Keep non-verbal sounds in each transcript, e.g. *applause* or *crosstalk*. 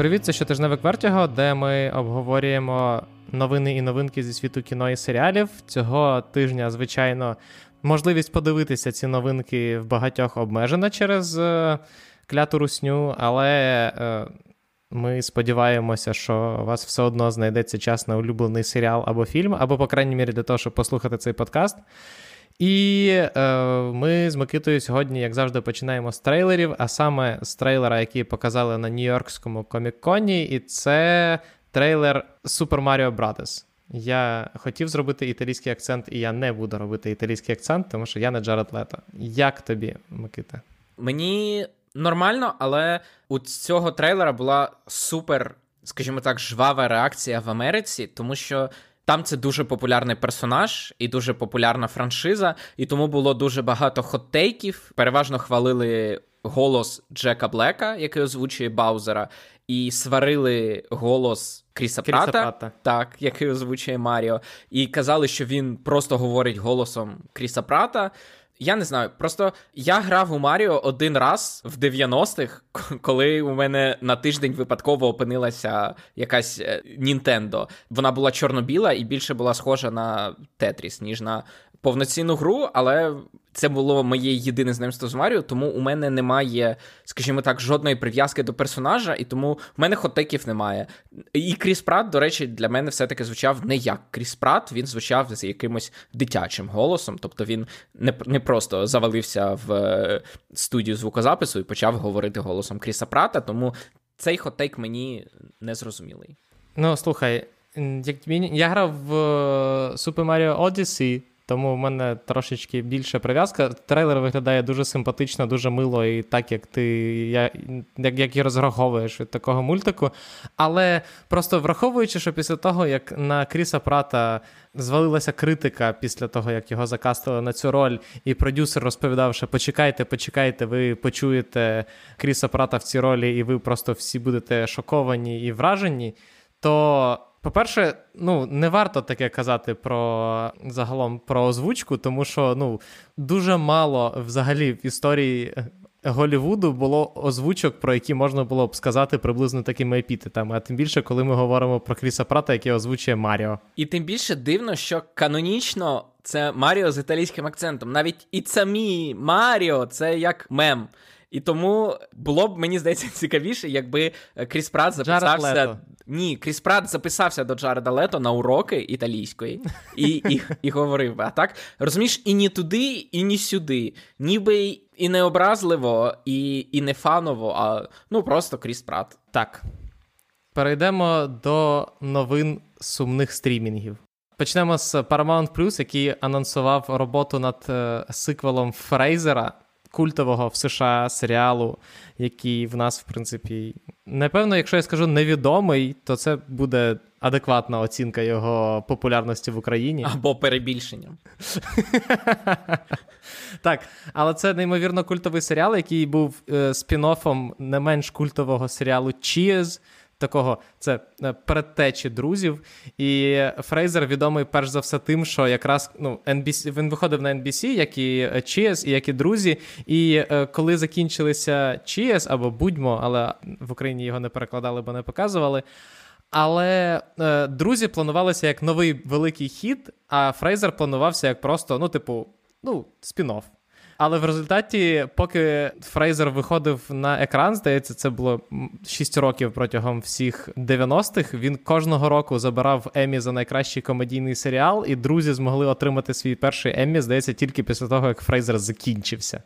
Привіт, це щотижневик Вертіго, де ми обговорюємо новини і новинки зі світу кіно і серіалів. Цього тижня, звичайно, можливість подивитися ці новинки в багатьох обмежена через е, кляту русню, але е, ми сподіваємося, що у вас все одно знайдеться час на улюблений серіал або фільм, або, по крайній мірі, для того, щоб послухати цей подкаст. І е, ми з Микитою сьогодні, як завжди, починаємо з трейлерів, а саме з трейлера, який показали на Нью-Йоркському комік-коні, і це трейлер Super Mario Bros. Я хотів зробити італійський акцент, і я не буду робити італійський акцент, тому що я не Джаред Лето. Як тобі, Микита? Мені нормально, але у цього трейлера була супер, скажімо так, жвава реакція в Америці, тому що. Там це дуже популярний персонаж і дуже популярна франшиза, і тому було дуже багато хоттейків. Переважно хвалили голос Джека Блека, який озвучує Баузера, і сварили голос Кріса, Кріса Прата, Прата, так, який озвучує Маріо, і казали, що він просто говорить голосом Кріса Прата. Я не знаю, просто я грав у Маріо один раз в 90-х, коли у мене на тиждень випадково опинилася якась Нінтендо. Вона була чорно-біла і більше була схожа на Тетріс, ніж на повноцінну гру, але це було моє єдине знайомство з Маріо, тому у мене немає, скажімо так, жодної прив'язки до персонажа, і тому в мене хотеків немає. І Кріс Прат, до речі, для мене все-таки звучав не як Кріс Прат, він звучав з якимось дитячим голосом. Тобто він не не просто завалився в е, студію звукозапису і почав говорити голосом Кріса Прата, тому цей хотейк мені не зрозумілий. Ну, слухай, як я грав в е, Super Mario Odyssey, тому в мене трошечки більша прив'язка. Трейлер виглядає дуже симпатично, дуже мило, і так, як ти я, як, як і розраховуєш від такого мультику. Але просто враховуючи, що після того, як на Кріса Прата звалилася критика після того, як його закастили на цю роль, і продюсер розповідав, що почекайте, почекайте, ви почуєте Кріса Прата в цій ролі, і ви просто всі будете шоковані і вражені, то. По-перше, ну не варто таке казати про загалом про озвучку, тому що ну дуже мало взагалі в історії Голівуду було озвучок, про які можна було б сказати приблизно такими епітетами. А тим більше, коли ми говоримо про Кріса Прата, який озвучує Маріо. І тим більше дивно, що канонічно це Маріо з італійським акцентом. Навіть і самі Маріо це як мем. І тому було б, мені здається, *laughs* цікавіше, якби Кріс Прат записався. Ні, Кріс Прат записався до Джареда Лето на уроки італійської і і, і говорив: а так розумієш, і ні туди, і ні сюди. Ніби і не образливо, і і не фаново, а ну просто Кріс Прат. Так. Перейдемо до новин сумних стрімінгів. Почнемо з Paramount Plus, який анонсував роботу над е, сиквелом Фрейзера культового в США серіалу, який в нас, в принципі, напевно, якщо я скажу невідомий, то це буде адекватна оцінка його популярності в Україні. Або перебільшенням. *laughs* Так, але це неймовірно культовий серіал, який був е, спін-оффом не менш культового серіалу Cheers, такого це е, передтечі друзів. І Фрейзер відомий перш за все тим, що якраз ну, NBC, він виходив на NBC, як і Cheers, і як і друзі. І е, коли закінчилися Cheers або будьмо, але в Україні його не перекладали, бо не показували. Але е, друзі планувалися як новий великий хід, а Фрейзер планувався як просто, ну, типу, ну, спін-офф. Але в результаті, поки Фрейзер виходив на екран, здається, це було 6 років протягом всіх 90-х. Він кожного року забирав Емі за найкращий комедійний серіал, і друзі змогли отримати свій перший Еммі, здається, тільки після того, як Фрейзер закінчився.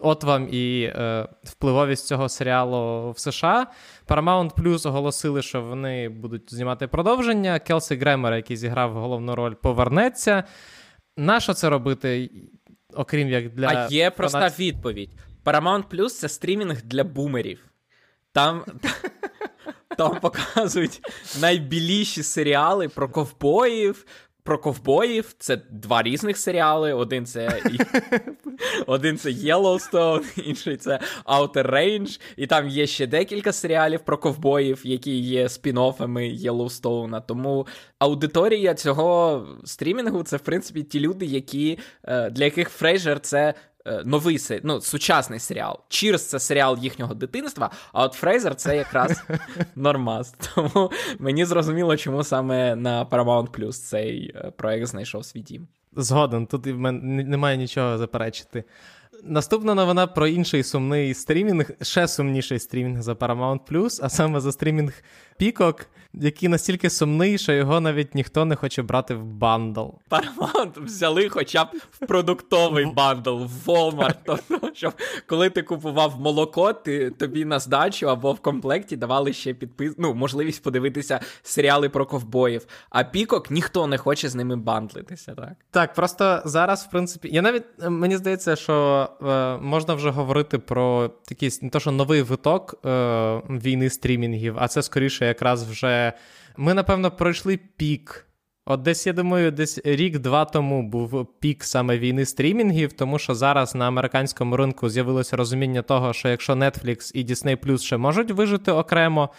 От вам і е, впливовість цього серіалу в США. Paramount Plus оголосили, що вони будуть знімати продовження. Келсі Гремер, який зіграв головну роль, повернеться. Нащо це робити? Окрім як для. А є проста фанат... відповідь: Paramount Plus це стрімінг для бумерів. Там. *laughs* Там показують найбіліші серіали про ковбоїв, про ковбоїв це два різних серіали. Один це *laughs* один це Yellowstone, *laughs* інший це Outer Range. І там є ще декілька серіалів про ковбоїв, які є спін-оффами Єллоустоуна. Тому аудиторія цього стрімінгу це, в принципі, ті люди, які, е, для яких Фрейжер це новий ну, сучасний серіал. Чірс це серіал їхнього дитинства, а от Фрейзер це якраз *laughs* нормас. Тому мені зрозуміло, чому саме на Paramount Plus цей е, проект знайшов свій дім. Згоден, тут в мене немає нічого заперечити. Наступна новина про інший сумний стрімінг, ще сумніший стрімінг за Paramount Plus, а саме за стрімінг Peacock, який настільки сумний, що його навіть ніхто не хоче брати в бандл. Paramount взяли хоча б в продуктовий бандл, в Walmart. *laughs* Тобто, щоб коли ти купував молоко, ти тобі на здачу або в комплекті давали ще підпис... ну, можливість подивитися серіали про ковбоїв. А Peacock ніхто не хоче з ними бандлитися. Так, Так, просто зараз, в принципі, я навіть мені здається, що е, можна вже говорити про такий не то, що новий виток е, війни стрімінгів, а це скоріше якраз вже ми, напевно, пройшли пік. От десь, я думаю, десь рік-два тому був пік саме війни стрімінгів, тому що зараз на американському ринку з'явилося розуміння того, що якщо Netflix і Disney Plus ще можуть вижити окремо.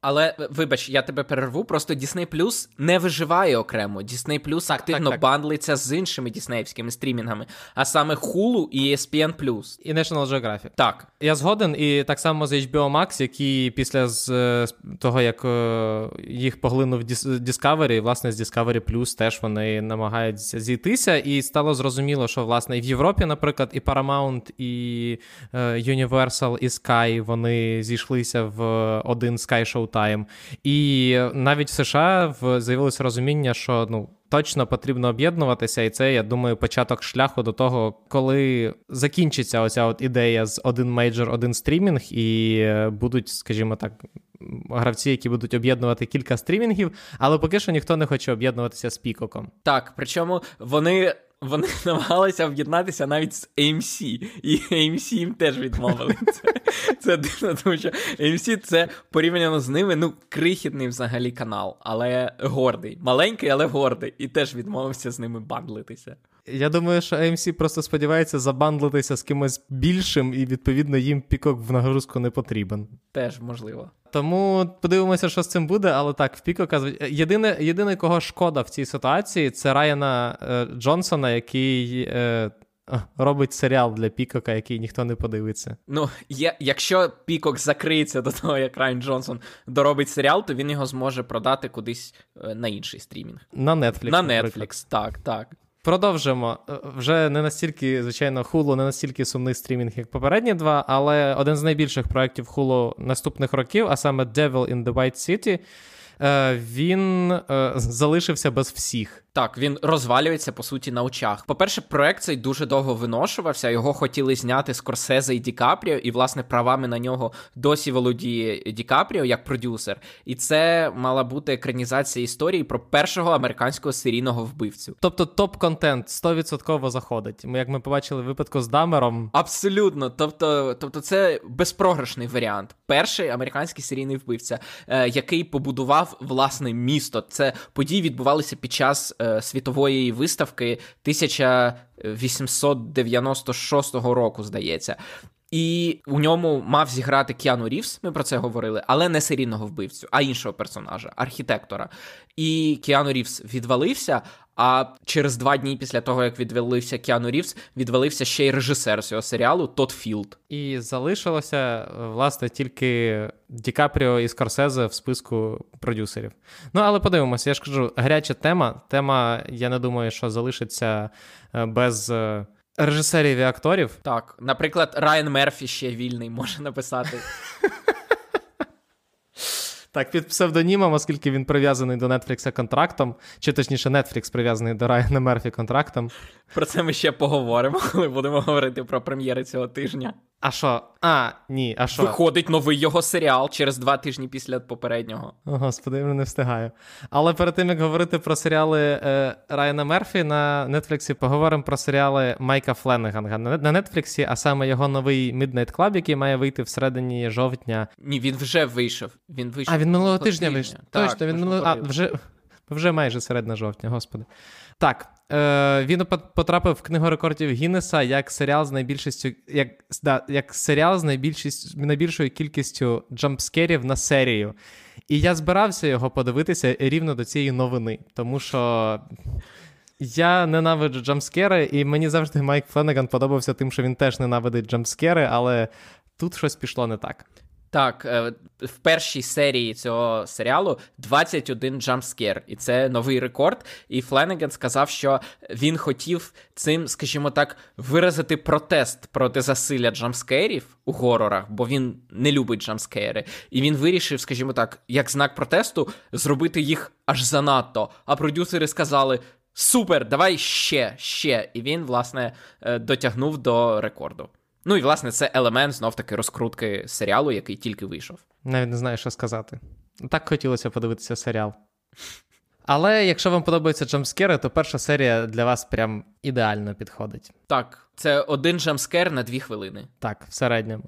Але вибач, я тебе перерву. Просто Disney Plus не виживає окремо. Disney Plus активно так, так, бандлиться з іншими діснеївськими стрімінгами, а саме Hulu і ESPN+. І National Geographic. Так. Я згоден, і так само з HBO Max, які після з того, як е, їх поглинув Discovery, власне, з Discovery Plus теж вони намагаються зійтися, і стало зрозуміло, що власне і в Європі, наприклад, і Paramount, і е, Universal, і Sky вони зійшлися в один Sky Show Showtime. І навіть в США з'явилося розуміння, що ну. Точно потрібно об'єднуватися, і це, я думаю, початок шляху до того, коли закінчиться оця от ідея з один мейджор, один стрімінг, і е, будуть, скажімо так, гравці, які будуть об'єднувати кілька стрімінгів, але поки що ніхто не хоче об'єднуватися з Пікоком. Так, причому вони вони *laughs* намагалися об'єднатися навіть з AMC, і AMC їм теж відмовили. *laughs* Це це дивно, тому що AMC це порівняно з ними ну, крихітний взагалі канал, але гордий. Маленький, але гордий. І теж відмовився з ними бандлитися. Я думаю, що AMC просто сподівається забандлитися з кимось більшим, і відповідно їм пікок в нагрузку не потрібен. Теж можливо. Тому подивимося, що з цим буде, але так, в Пікока єдине, єдине, кого шкода в цій ситуації, це Райана е, Джонсона, який. Е, Робить серіал для Пікока, який ніхто не подивиться. Ну, є, якщо Пікок закриється до того, як Райан Джонсон доробить серіал, то він його зможе продати кудись е, на інший стрімінг. На Netflix. На Netflix, так, так. Продовжимо. Е, вже не настільки, звичайно, Hulu не настільки сумний стрімінг, як попередні два, але один з найбільших проєктів Hulu наступних років, а саме Devil in the White City, е, він е, залишився без всіх. Так, він розвалюється по суті на очах. По-перше, проект цей дуже довго виношувався. Його хотіли зняти Скорсезе і Ді Капріо, і власне правами на нього досі володіє Ді Капріо як продюсер. І це мала бути екранізація історії про першого американського серійного вбивцю. Тобто топ-контент 100% заходить. Ми, як ми побачили в випадку з Дамером. Абсолютно. Тобто, тобто, це безпрограшний варіант. Перший американський серійний вбивця, е, який побудував власне місто. Це події відбувалися під час. Е, світової виставки 1896 року, здається. І у ньому мав зіграти Кіану Рівс, ми про це говорили, але не серійного вбивцю, а іншого персонажа, архітектора. І Кіану Рівс відвалився. А через два дні після того, як відвалився Кіану Рівс, відвалився ще й режисер цього серіалу Тодд Філд. І залишилося власне тільки Ді Капріо і Скорсезе в списку продюсерів. Ну але подивимося, я ж кажу, гаряча тема. Тема, я не думаю, що залишиться е, без. Е, режисерів і акторів. Так, наприклад, Райан Мерфі ще вільний може написати. *laughs* Так, під псевдонімом, оскільки він прив'язаний до Netflix контрактом, чи точніше, Netflix прив'язаний до Райана Мерфі контрактом. Про це ми ще поговоримо, коли будемо говорити про прем'єри цього тижня. А що? А, ні, а що? Виходить новий його серіал через два тижні після попереднього. О, Господи, я не встигаю. Але перед тим як говорити про серіали е, Райана Мерфі на Нетфліксі, поговоримо про серіали Майка Фленнегана на Нетфліксі, а саме його новий Midnight Club, який має вийти всередині жовтня. Ні, він вже вийшов. Він вийшов. А він минулого тижня вийшов. Точно, він минулого... А, вже вже майже середина жовтня, господи. Так, е, він потрапив в книгу рекордів Гіннеса як серіал з найбільшістю, як да, як серіал з найбільшістю, найбільшою кількістю джампскерів на серію. І я збирався його подивитися рівно до цієї новини, тому що. Я ненавиджу джамскери, і мені завжди Майк Фленеган подобався тим, що він теж ненавидить джамскери, але тут щось пішло не так. Так, е, в першій серії цього серіалу 21 джампскер, і це новий рекорд. І Фленеген сказав, що він хотів цим, скажімо так, виразити протест проти засилля джампскерів у горорах, бо він не любить джампскери. І він вирішив, скажімо так, як знак протесту зробити їх аж занадто. А продюсери сказали: Супер, давай ще, ще. І він, власне, е, дотягнув до рекорду. Ну і власне це елемент знов таки розкрутки серіалу, який тільки вийшов. Навіть не знаю, що сказати. Так хотілося подивитися серіал. Але якщо вам подобаються джамскери, то перша серія для вас прям ідеально підходить. Так, це один джамскер на дві хвилини. Так, в середньому.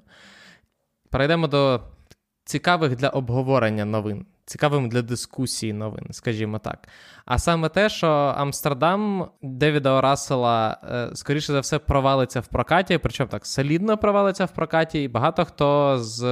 Перейдемо до цікавих для обговорення новин, цікавим для дискусії новин, скажімо так. А саме те, що Амстердам Девіда Орасела, е, скоріше за все, провалиться в прокаті, причому так солідно провалиться в прокаті, і багато хто з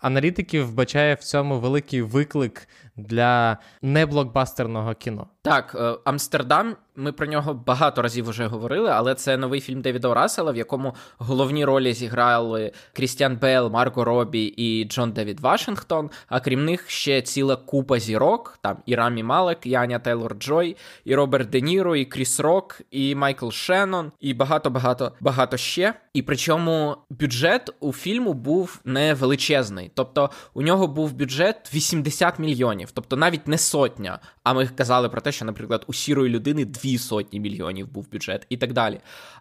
аналітиків вбачає в цьому великий виклик для неблокбастерного кіно. Так, е, Амстердам, ми про нього багато разів вже говорили, але це новий фільм Девіда Рассела, в якому головні ролі зіграли Крістіан Бейл, Марго Роббі і Джон Девід Вашингтон. А крім них ще ціла купа зірок: там і Рамі Малек, і Аня Тейлор Джой, і Роберт Де Ніро, і Кріс Рок, і Майкл Шеннон, і багато багато багато ще. І причому бюджет у фільму був не величезний. Тобто у нього був бюджет 80 мільйонів, тобто навіть не сотня. А ми казали про те, що, наприклад, у сірої людини дві сотні мільйонів був бюджет і так далі.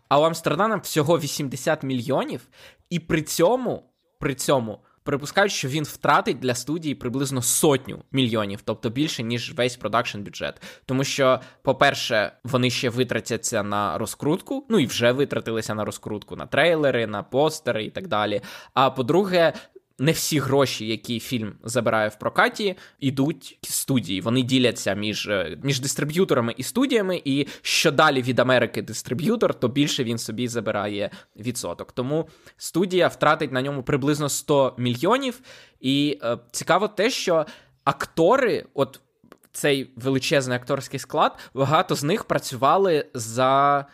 А у Амстердама всього 80 мільйонів, і при цьому, при цьому. Припускають, що він втратить для студії приблизно сотню мільйонів, тобто більше ніж весь продакшн бюджет. Тому що, по-перше, вони ще витратяться на розкрутку, ну і вже витратилися на розкрутку, на трейлери, на постери і так далі. А по-друге, не всі гроші, які фільм забирає в прокаті, йдуть студії. Вони діляться між е, між дистриб'юторами і студіями, і що далі від Америки дистриб'ютор, то більше він собі забирає відсоток. Тому студія втратить на ньому приблизно 100 мільйонів. І е, цікаво те, що актори, от цей величезний акторський склад, багато з них працювали за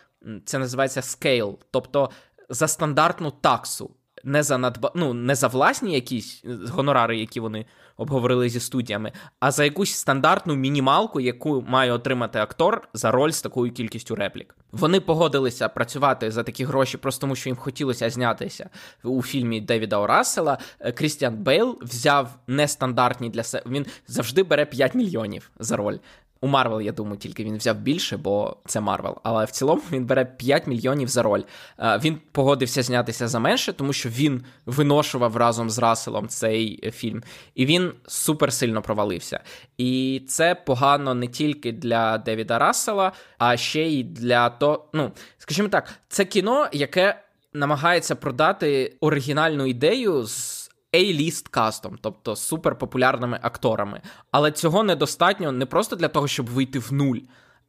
це називається scale, тобто за стандартну таксу не за надба... ну, не за власні якісь е, гонорари, які вони обговорили зі студіями, а за якусь стандартну мінімалку, яку має отримати актор за роль з такою кількістю реплік. Вони погодилися працювати за такі гроші, просто тому що їм хотілося знятися у фільмі Девіда О. Рассела. Е, Крістіан Бейл взяв нестандартні для себе. Він завжди бере 5 мільйонів за роль. У Марвел, я думаю, тільки він взяв більше, бо це Марвел. Але в цілому він бере 5 мільйонів за роль. Е, він погодився знятися за менше, тому що він виношував разом з Расселом цей фільм, і він супер сильно провалився. І це погано не тільки для Девіда Рассела, а ще й для того, ну скажімо так, це кіно, яке намагається продати оригінальну ідею з. A-list кастом, тобто суперпопулярними акторами. Але цього недостатньо не просто для того, щоб вийти в нуль,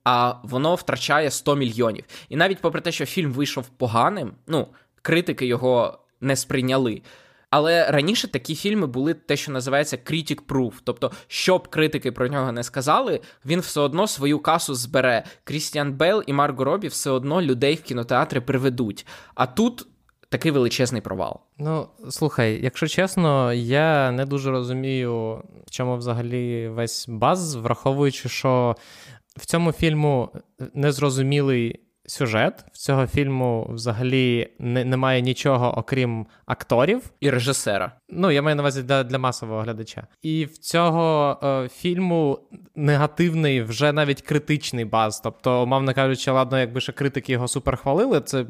а воно втрачає 100 мільйонів. І навіть попри те, що фільм вийшов поганим, ну, критики його не сприйняли. Але раніше такі фільми були те, що називається critic proof. Тобто, щоб критики про нього не сказали, він все одно свою касу збере. Крістіан Бейл і Марго Робі все одно людей в кінотеатри приведуть. А тут такий величезний провал. Ну, слухай, якщо чесно, я не дуже розумію, в чому взагалі весь баз, враховуючи, що в цьому фільму незрозумілий сюжет. В цього фільму взагалі не, немає нічого, окрім акторів і режисера. Ну, я маю на увазі для для масового глядача. І в цього е, фільму негативний, вже навіть критичний баз. Тобто, умовно кажучи, ладно, якби ще критики його супер хвалили, це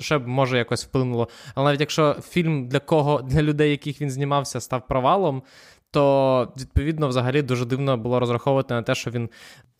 ще б може якось вплинуло. Але навіть якщо фільм для кого для людей, яких він знімався, став провалом. То відповідно взагалі дуже дивно було розраховувати на те, що він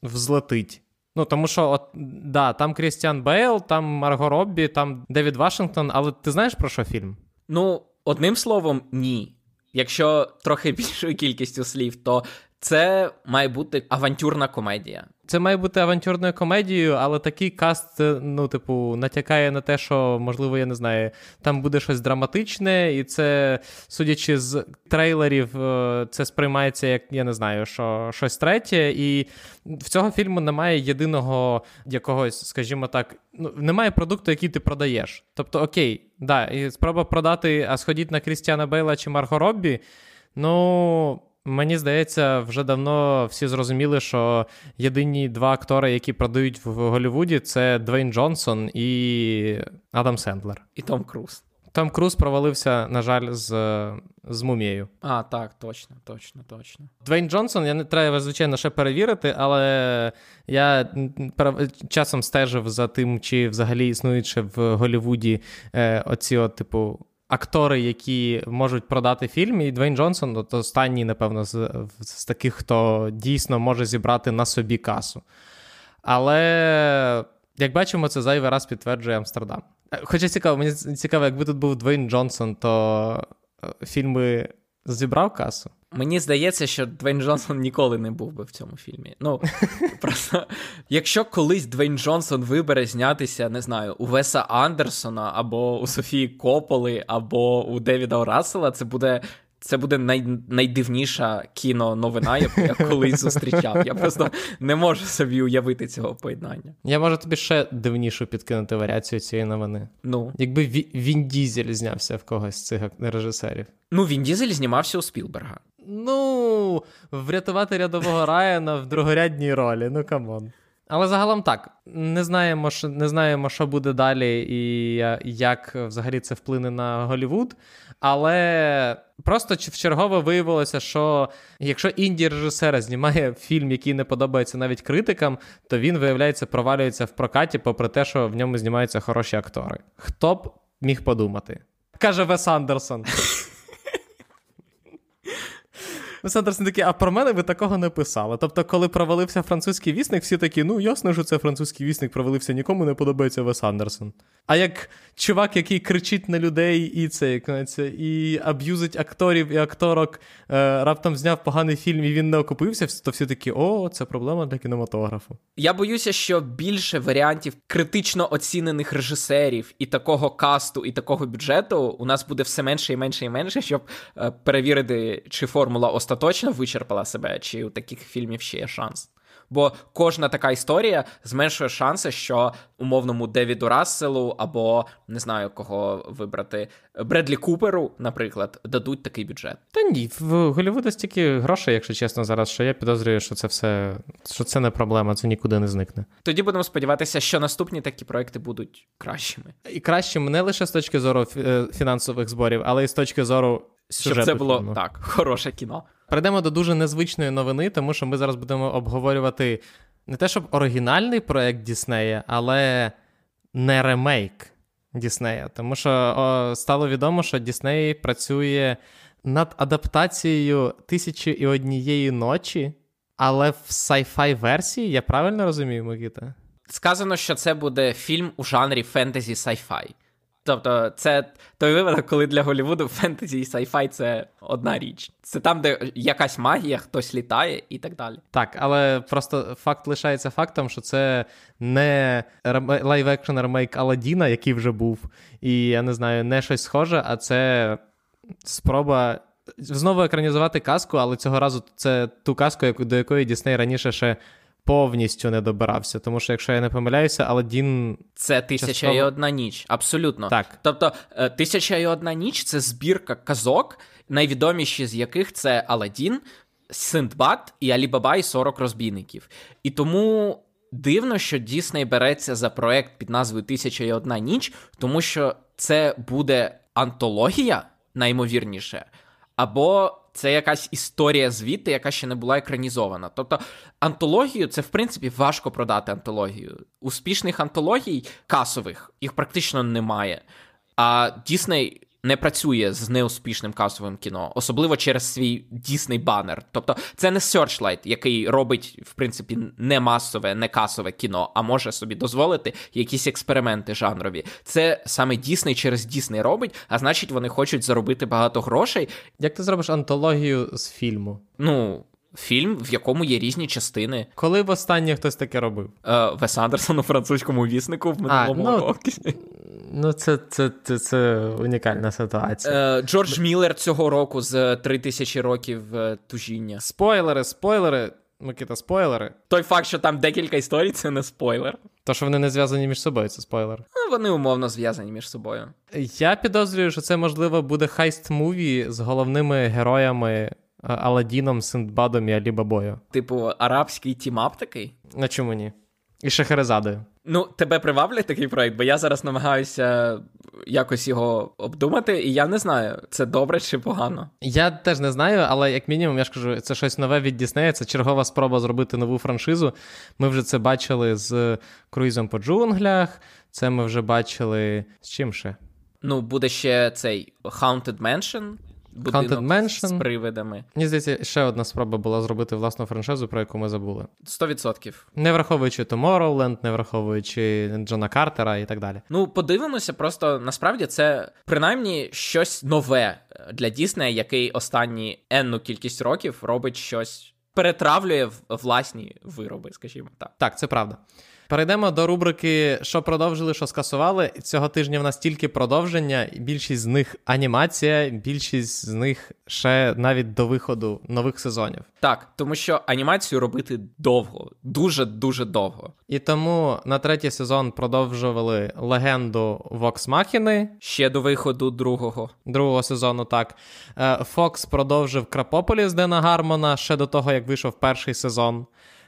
взлетить. Ну, тому що, от, да, там Крістіан Бейл, там Марго Роббі, там Девід Вашингтон, але ти знаєш про що фільм? Ну, одним словом, ні. Якщо трохи *laughs* більшою кількістю слів, то Це має бути авантюрна комедія. Це має бути авантюрною комедією, але такий каст, ну, типу, натякає на те, що, можливо, я не знаю, там буде щось драматичне, і це, судячи з трейлерів, е, це сприймається як я не знаю, що щось третє. І в цього фільму немає єдиного якогось, скажімо так, ну, немає продукту, який ти продаєш. Тобто, окей, да, і спроба продати, а сходіть на Крістіана Бейла чи Марго Роббі, ну. Мені здається, вже давно всі зрозуміли, що єдині два актори, які продають в Голлівуді, це Двейн Джонсон і Адам Сендлер. І Том Круз. Том Круз провалився, на жаль, з з мумією. А, так, точно, точно, точно. Двейн Джонсон, я не треба, звичайно, ще перевірити, але я часом стежив за тим, чи взагалі існують ще в Голлівуді е, оці, от, типу актори, які можуть продати фільм, і Двейн Джонсон от останній, напевно, з, з таких, хто дійсно може зібрати на собі касу. Але, як бачимо, це зайвий раз підтверджує Амстердам. Е, хоча цікаво, мені цікаво, якби тут був Двейн Джонсон, то е, фільми зібрав касу. Мені здається, що Двейн Джонсон ніколи не був би в цьому фільмі. Ну *laughs* просто якщо колись Двейн Джонсон вибере знятися, не знаю, у Веса Андерсона або у Софії Кополи, або у Девіда Орасела, це буде. Це буде най, найдивніша кіноновина, яку я колись зустрічав. Я просто не можу собі уявити цього поєднання. Я можу тобі ще дивнішу підкинути варіацію цієї новини. Ну, якби Він Дізель знявся в когось з цих режисерів. Ну, Він Дізель знімався у Спілберга. Ну, врятувати рядового Райана в другорядній ролі. Ну come on. Але загалом так. Не знаємо, що не знаємо, що буде далі, і як взагалі це вплине на Голівуд. Але просто чергове виявилося, що якщо інді режисер знімає фільм, який не подобається навіть критикам, то він, виявляється, провалюється в прокаті, попри те, що в ньому знімаються хороші актори. Хто б міг подумати? Каже Вес Андерсон. *laughs* Ну, Сандерсон такий, а про мене ви такого не писали. Тобто, коли провалився французький вісник, всі такі, ну ясно, що це французький вісник провалився, нікому не подобається Вес Андерсон. А як чувак, який кричить на людей і це, як і аб'юзить акторів і акторок, е, раптом зняв поганий фільм і він не окупився, то всі такі, о, це проблема для кінематографу. Я боюся, що більше варіантів критично оцінених режисерів і такого касту, і такого бюджету у нас буде все менше і менше і менше, щоб е, перевірити, чи формула остаточно вичерпала себе, чи у таких фільмів ще є шанс. Бо кожна така історія зменшує шанси, що умовному Девіду Расселу або не знаю кого вибрати Бредлі Куперу, наприклад, дадуть такий бюджет. Та ні, в Голлівуді стільки грошей, якщо чесно, зараз що я підозрюю, що це все що це не проблема, це нікуди не зникне. Тоді будемо сподіватися, що наступні такі проекти будуть кращими. І кращими не лише з точки зору е, фінансових зборів, але й з точки зору. Щоб це було фільму. так, хороше кіно. Перейдемо до дуже незвичної новини, тому що ми зараз будемо обговорювати не те, щоб оригінальний проект Діснея, але не ремейк Діснея. Тому що о, стало відомо, що Дісней працює над адаптацією тисячі і однієї ночі, але в sci-fi версії, я правильно розумію, Микита? Сказано, що це буде фільм у жанрі фентезі sci-fi. Тобто, це той випадок, коли для Голлівуду фентезі і sci-fi це одна річ. Це там, де якась магія, хтось літає і так далі. Так, але просто факт лишається фактом, що це не live-action ремейк Аладдіна, який вже був, і я не знаю, не щось схоже, а це спроба. Знову екранізувати казку, але цього разу це ту казку, до якої Дісней раніше ще повністю не добирався. Тому що, якщо я не помиляюся, Аладдін... Це тисяча частково... і одна ніч. Абсолютно. Так. Тобто, е, тисяча і одна ніч це збірка казок, найвідоміші з яких це Аладдін, Синдбад і Алібаба і 40 розбійників. І тому. Дивно, що Дісней береться за проект під назвою Тисяча і одна ніч, тому що це буде антологія, наймовірніше, або це якась історія звідти, яка ще не була екранізована. Тобто антологію це в принципі важко продати антологію. Успішних антологій касових їх практично немає. А Дісней не працює з неуспішним касовим кіно, особливо через свій дійсний банер. Тобто, це не Searchlight, який робить, в принципі, не масове, не касове кіно, а може собі дозволити якісь експерименти жанрові. Це саме Дісней через Дісней робить, а значить, вони хочуть заробити багато грошей. Як ти зробиш антологію з фільму? Ну. Фільм, в якому є різні частини. Коли в останнє хтось таке робив? Е, Вес Андерсон у французькому віснику в минулому ну, році. Ну, це це, це, це унікальна ситуація. Е, Джордж Міллер цього року з 3000 років е, тужіння. Спойлери, спойлери. Микита, спойлери. Той факт, що там декілька історій, це не спойлер. То, що вони не зв'язані між собою, це спойлер. Ну, вони умовно зв'язані між собою. Я підозрюю, що це, можливо, буде heist movie з головними героями Аладдіном, Синдбадом і Алібабою. Типу, арабський team-up такий? Ну чому ні? І Шахерезадою. Ну, тебе приваблює такий проект, бо я зараз намагаюся якось його обдумати, і я не знаю, це добре чи погано. Я теж не знаю, але як мінімум, я ж кажу, це щось нове від Діснея, це чергова спроба зробити нову франшизу. Ми вже це бачили з круїзом по джунглях. Це ми вже бачили з чим ще? Ну, буде ще цей Haunted Mansion. Haunted Mansion. з привидами. Мені здається, ще одна спроба була зробити власну франшизу, про яку ми забули. 100%. Не враховуючи Tomorrowland, не враховуючи Джона Картера і так далі. Ну, подивимося, просто насправді це принаймні щось нове для Діснея, який останні енну кількість років робить щось, перетравлює власні вироби, скажімо так. Так, це правда. Перейдемо до рубрики, що продовжили, що скасували. Цього тижня в нас тільки продовження, більшість з них анімація, більшість з них ще навіть до виходу нових сезонів. Так, тому що анімацію робити довго, дуже дуже довго. І тому на третій сезон продовжували легенду Вокс Махіни. Ще до виходу другого другого сезону. Так Фокс продовжив Крапополіс Дена Гармона ще до того, як вийшов перший сезон.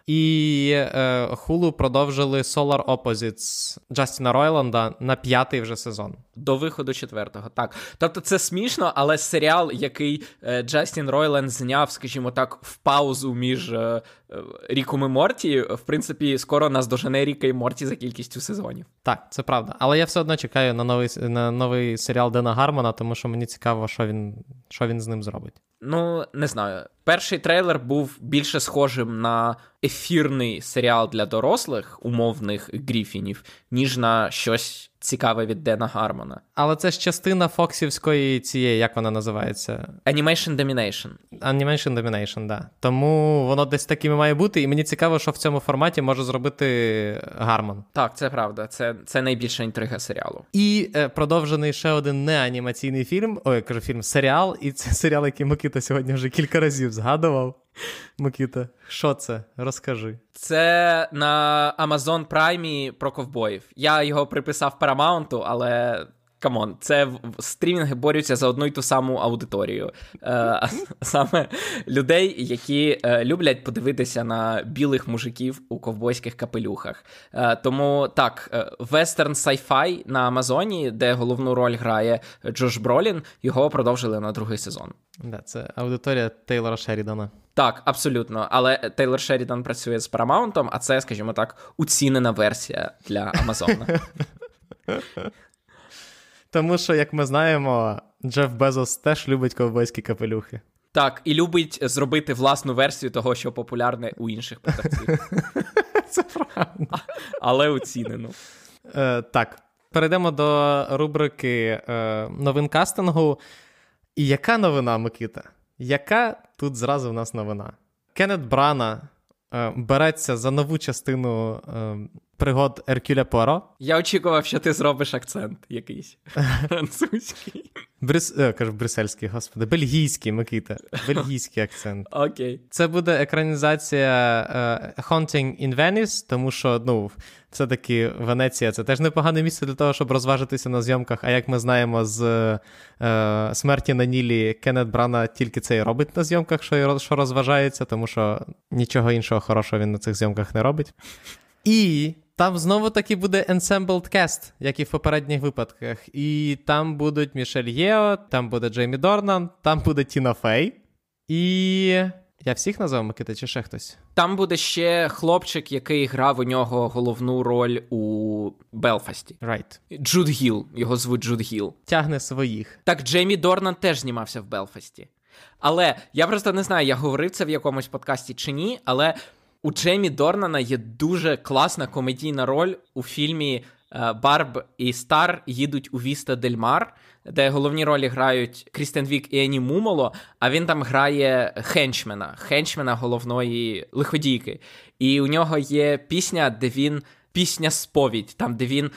І е, Hulu продовжили Solar Opposites Джастіна Ройланда на п'ятий вже сезон. До виходу четвертого. Так. Тобто це смішно, але серіал, який е, Джастін Ройланд зняв, скажімо так, в паузу між е, е Ріком і Морті, в принципі, скоро нас дожене Ріка і Морті за кількістю сезонів. Так, це правда. Але я все одно чекаю на новий на новий серіал Дена Гармона, тому що мені цікаво, що він, що він з ним зробить. Ну, не знаю. Перший трейлер був більше схожим на ефірний серіал для дорослих умовних гріфінів, ніж на щось цікаве від Дена Гармона. Але це ж частина Фоксівської цієї, як вона називається? Animation Domination. Animation Domination, да. Тому воно десь таким має бути, і мені цікаво, що в цьому форматі може зробити Гармон. Так, це правда. Це це найбільша інтрига серіалу. І е, продовжений ще один неанімаційний фільм. Ой, я кажу фільм, серіал, і це серіал, який Микита сьогодні вже кілька разів згадував. Микита, що це? Розкажи. Це на Amazon Prime про ковбоїв. Я його приписав Paramount, але. Come on, це стрімінги борються за одну й ту саму аудиторію. Е, *laughs* Саме людей, які е, люблять подивитися на білих мужиків у ковбойських капелюхах. Е, Тому так, вестерн sci-fi на Амазоні, де головну роль грає Джош Бролін, його продовжили на другий сезон. Да, Це аудиторія Тейлора Шерідана. Так, абсолютно. Але Тейлор Шерідан працює з Paramount, а це, скажімо так, уцінена версія для Амазона. *laughs* Тому що, як ми знаємо, Джеф Безос теж любить ковбойські капелюхи. Так, і любить зробити власну версію того, що популярне у інших продавців. *laughs* Це правда. Але оцінено. Е, Так, перейдемо до рубрики е, новин кастингу. І яка новина, Микита? Яка тут зразу в нас новина? Кеннет Брана е, береться за нову частину е, пригод Еркюля Пуаро. Я очікував, що ти зробиш акцент якийсь *laughs* французький. Брюс... Е, кажу, брюссельський, господи, бельгійський, Микита. Бельгійський акцент. *laughs* Окей. Це буде екранізація е, Haunting in Venice, тому що, ну, все-таки Венеція це теж непогане місце для того, щоб розважитися на зйомках. А як ми знаємо з е, смерті на Нілі, Кеннет Брана тільки це і робить на зйомках, що, що розважається, тому що нічого іншого хорошого він на цих зйомках не робить. І там знову таки буде ensembled cast, як і в попередніх випадках. І там будуть Мішель Єо, там буде Джеймі Дорнан, там буде Тіна Фей. І. Я всіх назвав Микита, чи ще хтось? Там буде ще хлопчик, який грав у нього головну роль у Белфасті. Right. Джуд Гіл. Його звуть Джуд Гіл. Тягне своїх. Так, Джеймі Дорнан теж знімався в Белфасті. Але я просто не знаю, я говорив це в якомусь подкасті чи ні, але у Джеймі Дорнана є дуже класна комедійна роль у фільмі е, Барб і Стар їдуть у Віста Дель Мар, де головні ролі грають Крістен Вік і Ені Мумоло, а він там грає хенчмена, хенчмена головної лиходійки. І у нього є пісня, де він пісня сповідь, там де він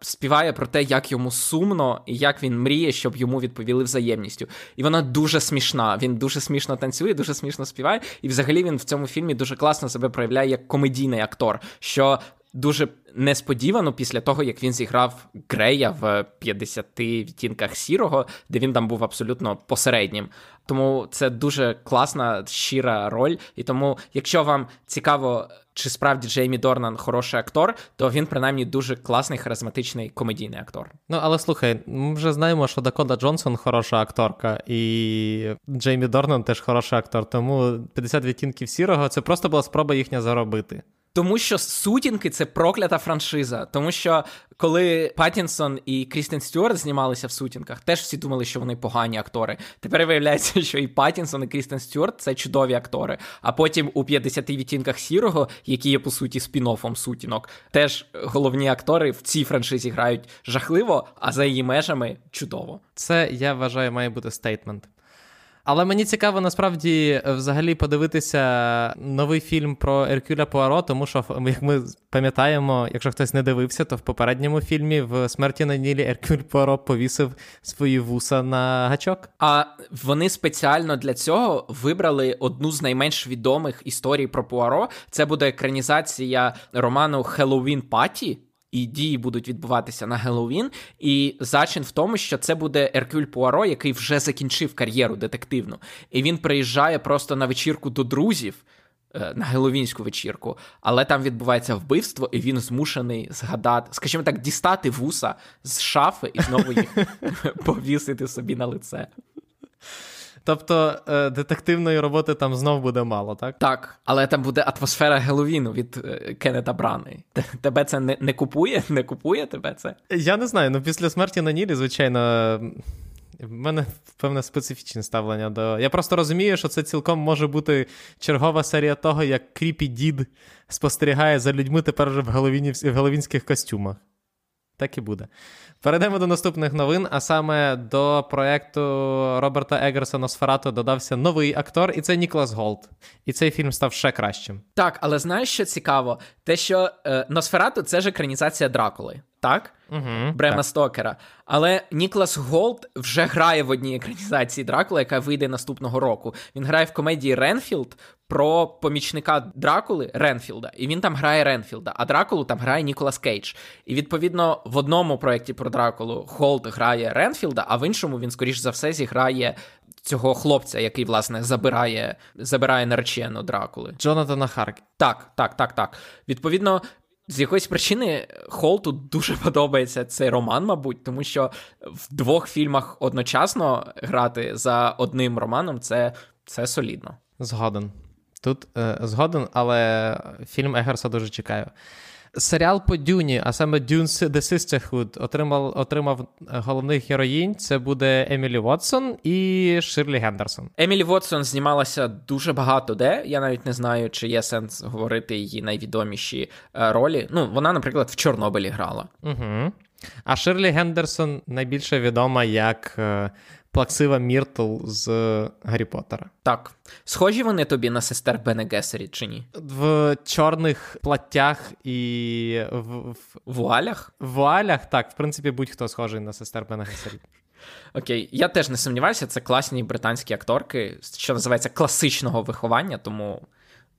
співає про те, як йому сумно і як він мріє, щоб йому відповіли взаємністю. І вона дуже смішна. Він дуже смішно танцює, дуже смішно співає. І взагалі він в цьому фільмі дуже класно себе проявляє як комедійний актор. що Дуже несподівано після того, як він зіграв Грея в 50 відтінках сірого, де він там був абсолютно посереднім. Тому це дуже класна, щира роль. І тому, якщо вам цікаво, чи справді Джеймі Дорнан хороший актор, то він принаймні дуже класний, харизматичний комедійний актор. Ну але слухай, ми вже знаємо, що Дакота Джонсон хороша акторка, і Джеймі Дорнан теж хороший актор. Тому 50 відтінків сірого це просто була спроба їхня заробити. Тому що сутінки це проклята франшиза. Тому що коли Паттінсон і Крістен Стюарт знімалися в сутінках, теж всі думали, що вони погані актори. Тепер виявляється, що і Паттінсон, і Крістен Стюарт це чудові актори. А потім у 50 відтінках сірого, які є по суті спін-оффом сутінок, теж головні актори в цій франшизі грають жахливо, а за її межами чудово. Це я вважаю, має бути стейтмент. Але мені цікаво насправді взагалі подивитися новий фільм про Еркюля Пуаро, тому що, як ми пам'ятаємо, якщо хтось не дивився, то в попередньому фільмі в смерті на Нілі Еркюль Пуаро повісив свої вуса на гачок. А вони спеціально для цього вибрали одну з найменш відомих історій про Пуаро. Це буде екранізація роману Halloween Party і дії будуть відбуватися на Геловін. І зачин в тому, що це буде Еркюль Пуаро, який вже закінчив кар'єру детективну. І він приїжджає просто на вечірку до друзів. Е, на Геловінську вечірку, але там відбувається вбивство, і він змушений згадати, скажімо так, дістати вуса з шафи і знову їх *laughs* повісити собі на лице. Тобто е, детективної роботи там знов буде мало, так? Так, але там буде атмосфера Геловіну від е, Кеннета Брани. Тебе це не не купує? *laughs* Не купує тебе це? Я не знаю. Ну після смерті на Нілі, звичайно. В мене певне специфічне ставлення до. Я просто розумію, що це цілком може бути чергова серія того, як creepy дід спостерігає за людьми тепер вже в геловінських костюмах. Так і буде. Перейдемо до наступних новин, а саме до проекту Роберта Егерса Носферату доєднався новий актор, і це Ніколас Голт. І цей фільм став ще кращим. Так, але знаєш, що цікаво? Те, що е, Носферату це ж екранізація Дракули, так? Угу, Брема так. Стокера. Але Ніколас Голт вже грає в одній екранізації Дракули, яка вийде наступного року. Він грає в комедії Ренфілд про помічника Дракули Ренфілда. І він там грає Ренфілда, а Дракулу там грає Ніколас Кейдж. І відповідно в одному проєкті про Дракулу Голт грає Ренфілда, а в іншому він, скоріш за все, зіграє. Цього хлопця, який, власне, забирає забирає наречену Дракули. Джонатана Харкі. Так, так, так, так. Відповідно, з якоїсь причини Холту дуже *laughs* подобається цей роман, мабуть, тому що в двох фільмах одночасно грати за одним романом це, це солідно. Згоден. Тут е, згоден, але фільм Егерса дуже чекаю. Серіал по Дюні, а саме Dune The Sisterhood, отримав отримав головних героїнь. Це буде Емілі Вотсон і Ширлі Гендерсон. Емілі Вотсон знімалася дуже багато де. Я навіть не знаю, чи є сенс говорити її найвідоміші е, ролі. Ну, вона, наприклад, в Чорнобилі грала. Угу. А Ширлі Гендерсон найбільше відома як е, плаксива Міртл з Гаррі Поттера. Так. Схожі вони тобі на сестер Бене Ґессерит, чи ні? В чорних платтях і в, в... вуалях? В вуалях, так, в принципі, будь-хто схожий на сестер Бене Ґессерит. *laughs* Окей, я теж не сумніваюся, це класні британські акторки, що називається класичного виховання, тому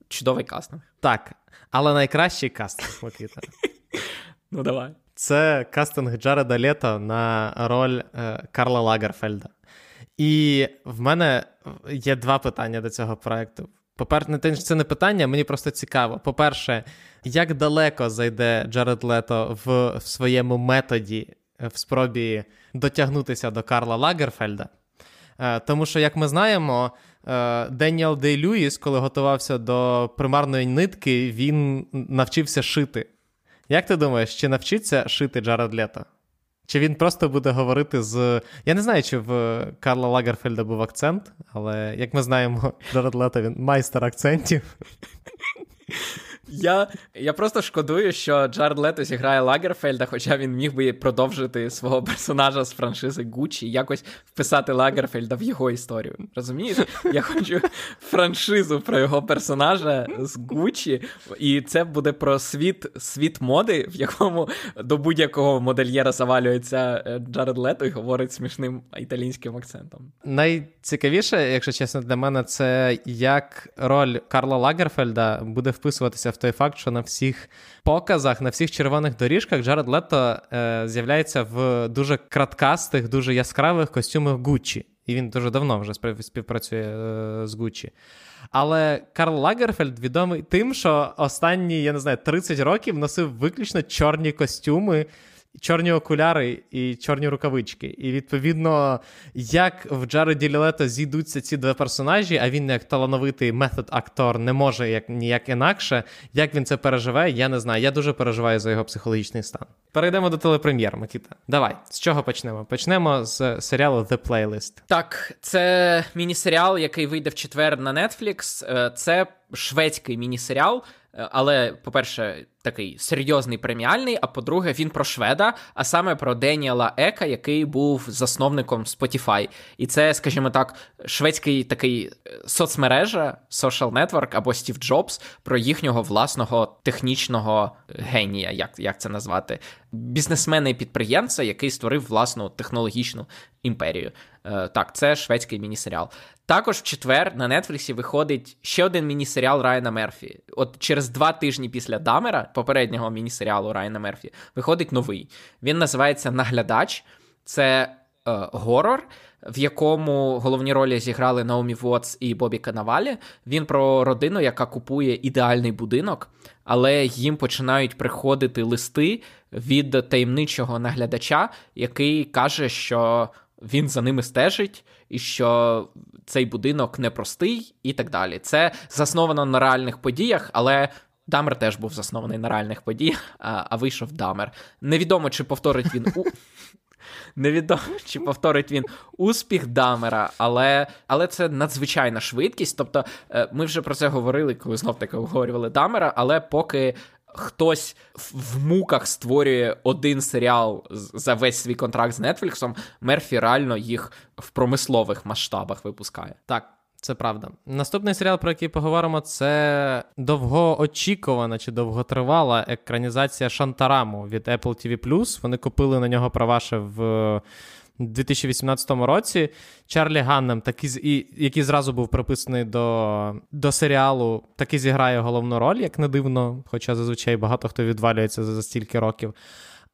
чудовий кастинг. Так, але найкращий кастинг, Микита. *laughs* Ну, давай. Це кастинг Джареда Лето на роль е, Карла Лагерфельда. І в мене є два питання до цього проекту. По-перше, це не питання, мені просто цікаво. По-перше, як далеко зайде Джаред Лето в, в своєму методі е, в спробі дотягнутися до Карла Лагерфельда? Е, тому що, як ми знаємо, е, Деніел Дей Люїс, коли готувався до примарної нитки, він навчився шити. Як ти думаєш, чи навчиться шити Джаред Лето? Чи він просто буде говорити з. Я не знаю, чи в Карла Лагерфельда був акцент, але як ми знаємо, *laughs* Джаред Лето він майстер акцентів. *laughs* Я я просто шкодую, що Джаред Лето зіграє Лагерфельда, хоча він міг би продовжити свого персонажа з франшизи Гуччі, якось вписати Лагерфельда в його історію. Розумієш? Я хочу франшизу про його персонажа з Гуччі, і це буде про світ світ моди, в якому до будь-якого модельєра завалюється е, Джаред Лето і говорить смішним італійським акцентом. Найцікавіше, якщо чесно, для мене це як роль Карла Лагерфельда буде вписуватися в той факт, що на всіх показах, на всіх червоних доріжках Джаред Лето е, з'являється в дуже краткастих, дуже яскравих костюмах Гуччі. І він дуже давно вже співпрацює е, з Гуччі. Але Карл Лагерфельд відомий тим, що останні, я не знаю, 30 років носив виключно чорні костюми чорні окуляри і чорні рукавички. І відповідно, як в Джареді Лілето зійдуться ці два персонажі, а він, як талановитий метод-актор, не може як ніяк інакше. Як він це переживе, я не знаю. Я дуже переживаю за його психологічний стан. Перейдемо до телепрем'єр, Микіта. Давай, з чого почнемо? Почнемо з серіалу The Playlist. Так, це міні-серіал, який вийде в четвер на Netflix. Е, це шведський міні-серіал. Е, але, по-перше, такий серйозний преміальний. А по-друге, він про шведа, а саме про Деніела Ека, який був засновником Spotify. І це, скажімо так, шведський такий е, соцмережа, social network або Стів Джобс про їхнього власного технічного генія, як як це назвати, бізнесмена і підприємця, який створив власну технологічну імперію. Е, так, це шведський міні-серіал. Також в четвер на Нетфліксі виходить ще один міні-серіал Райана Мерфі. От через два тижні після Дамера, попереднього міні-серіалу Райана Мерфі, виходить новий. Він називається Наглядач. Це е, горор, в якому головні ролі зіграли Наомі Вотс і Бобі Канавалі. Він про родину, яка купує ідеальний будинок, але їм починають приходити листи від таємничого наглядача, який каже, що він за ними стежить, і що цей будинок непростий, і так далі. Це засновано на реальних подіях, але. Дамер теж був заснований на реальних подіях, а а вийшов Дамер. Невідомо, чи повторить він у. *laughs* Невідомо, чи повторить він успіх Дамера, але але це надзвичайна швидкість. Тобто, е, ми вже про це говорили, коли знов таки обговорювали Дамера, але поки хтось в муках створює один серіал за весь свій контракт з Нетфліксом, Мерфі реально їх в промислових масштабах випускає. Так. Це правда. Наступний серіал, про який поговоримо, це довгоочікувана чи довготривала екранізація Шантараму від Apple TV+. Вони купили на нього права ще в 2018 році Чарлі Ганнем, такий, який зразу був приписаний до до серіалу, таки зіграє головну роль, як не дивно, хоча зазвичай багато хто відвалюється за, за стільки років.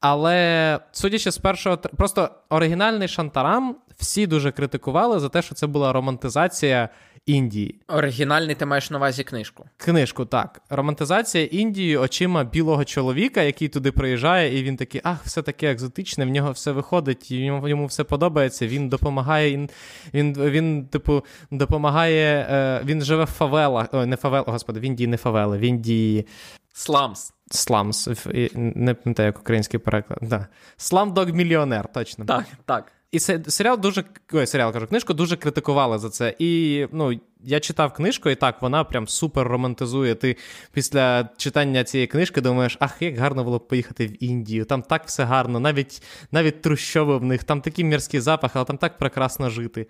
Але судячи з першого, просто оригінальний Шантарам всі дуже критикували за те, що це була романтизація Індії. Оригінальний ти маєш на увазі книжку. Книжку, так. Романтизація Індії очима білого чоловіка, який туди приїжджає, і він такий, ах, все таке екзотичне, в нього все виходить, йому йому все подобається. Він допомагає, він, він, він типу, допомагає, е, він живе в фавелах. Ой, не фавел, господи, в Індії не фавели, в Індії. Сламс. Сламс. Не пам'ятаю, як український переклад. Да. Сламдог мільйонер, точно. Так, так. І серіал дуже ой, серіал кажу, книжку дуже критикували за це. І ну, я читав книжку, і так вона прям супер романтизує. Ти після читання цієї книжки думаєш, ах, як гарно було б поїхати в Індію. Там так все гарно, навіть навіть трущови в них, там такий мірський запах, але там так прекрасно жити.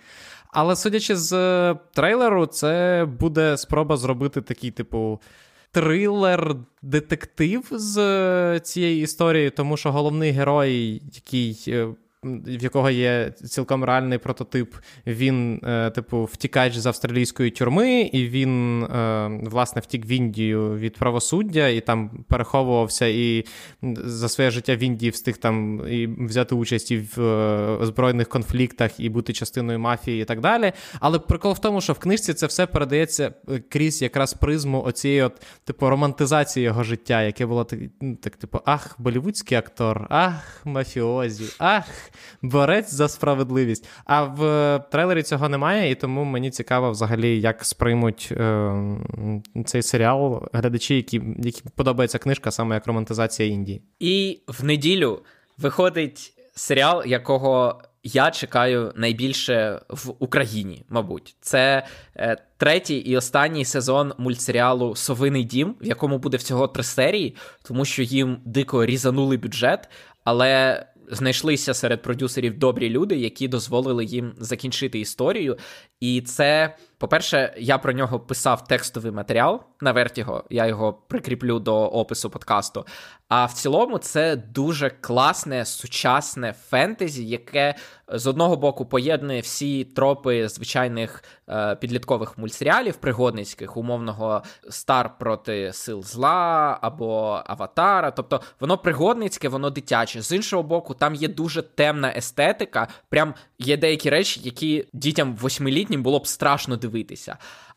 Але судячи з е, трейлеру, це буде спроба зробити такий, типу. Трилер-детектив з е, цієї історії, тому що головний герой, який е, в якого є цілком реальний прототип, він, е, типу, втікач з австралійської тюрми, і він, е, власне, втік в Індію від правосуддя і там переховувався і за своє життя в Індії встиг там і взяти участь і в е, збройних конфліктах, і бути частиною мафії, і так далі. Але прикол в тому, що в книжці це все передається крізь якраз призму оцієї, от, типу, романтизації його життя, яке було так, так типу, ах, болівудський актор, ах, мафіозі, ах борець за справедливість. А в трейлері цього немає, і тому мені цікаво взагалі, як сприймуть е, цей серіал глядачі, які, які подобається книжка, саме як романтизація Індії. І в неділю виходить серіал, якого я чекаю найбільше в Україні, мабуть, це е, третій і останній сезон мультсеріалу Совиний дім, в якому буде всього три серії, тому що їм дико різанули бюджет, але знайшлися серед продюсерів добрі люди, які дозволили їм закінчити історію. І це, по-перше, я про нього писав текстовий матеріал на Вертіго, я його прикріплю до опису подкасту. А в цілому, це дуже класне сучасне фентезі, яке з одного боку поєднує всі тропи звичайних е, підліткових мультсеріалів, пригодницьких, умовного стар проти сил зла або аватара. Тобто воно пригодницьке, воно дитяче. З іншого боку, там є дуже темна естетика. Прям є деякі речі, які дітям восьмилітнім було б страшно дивитися.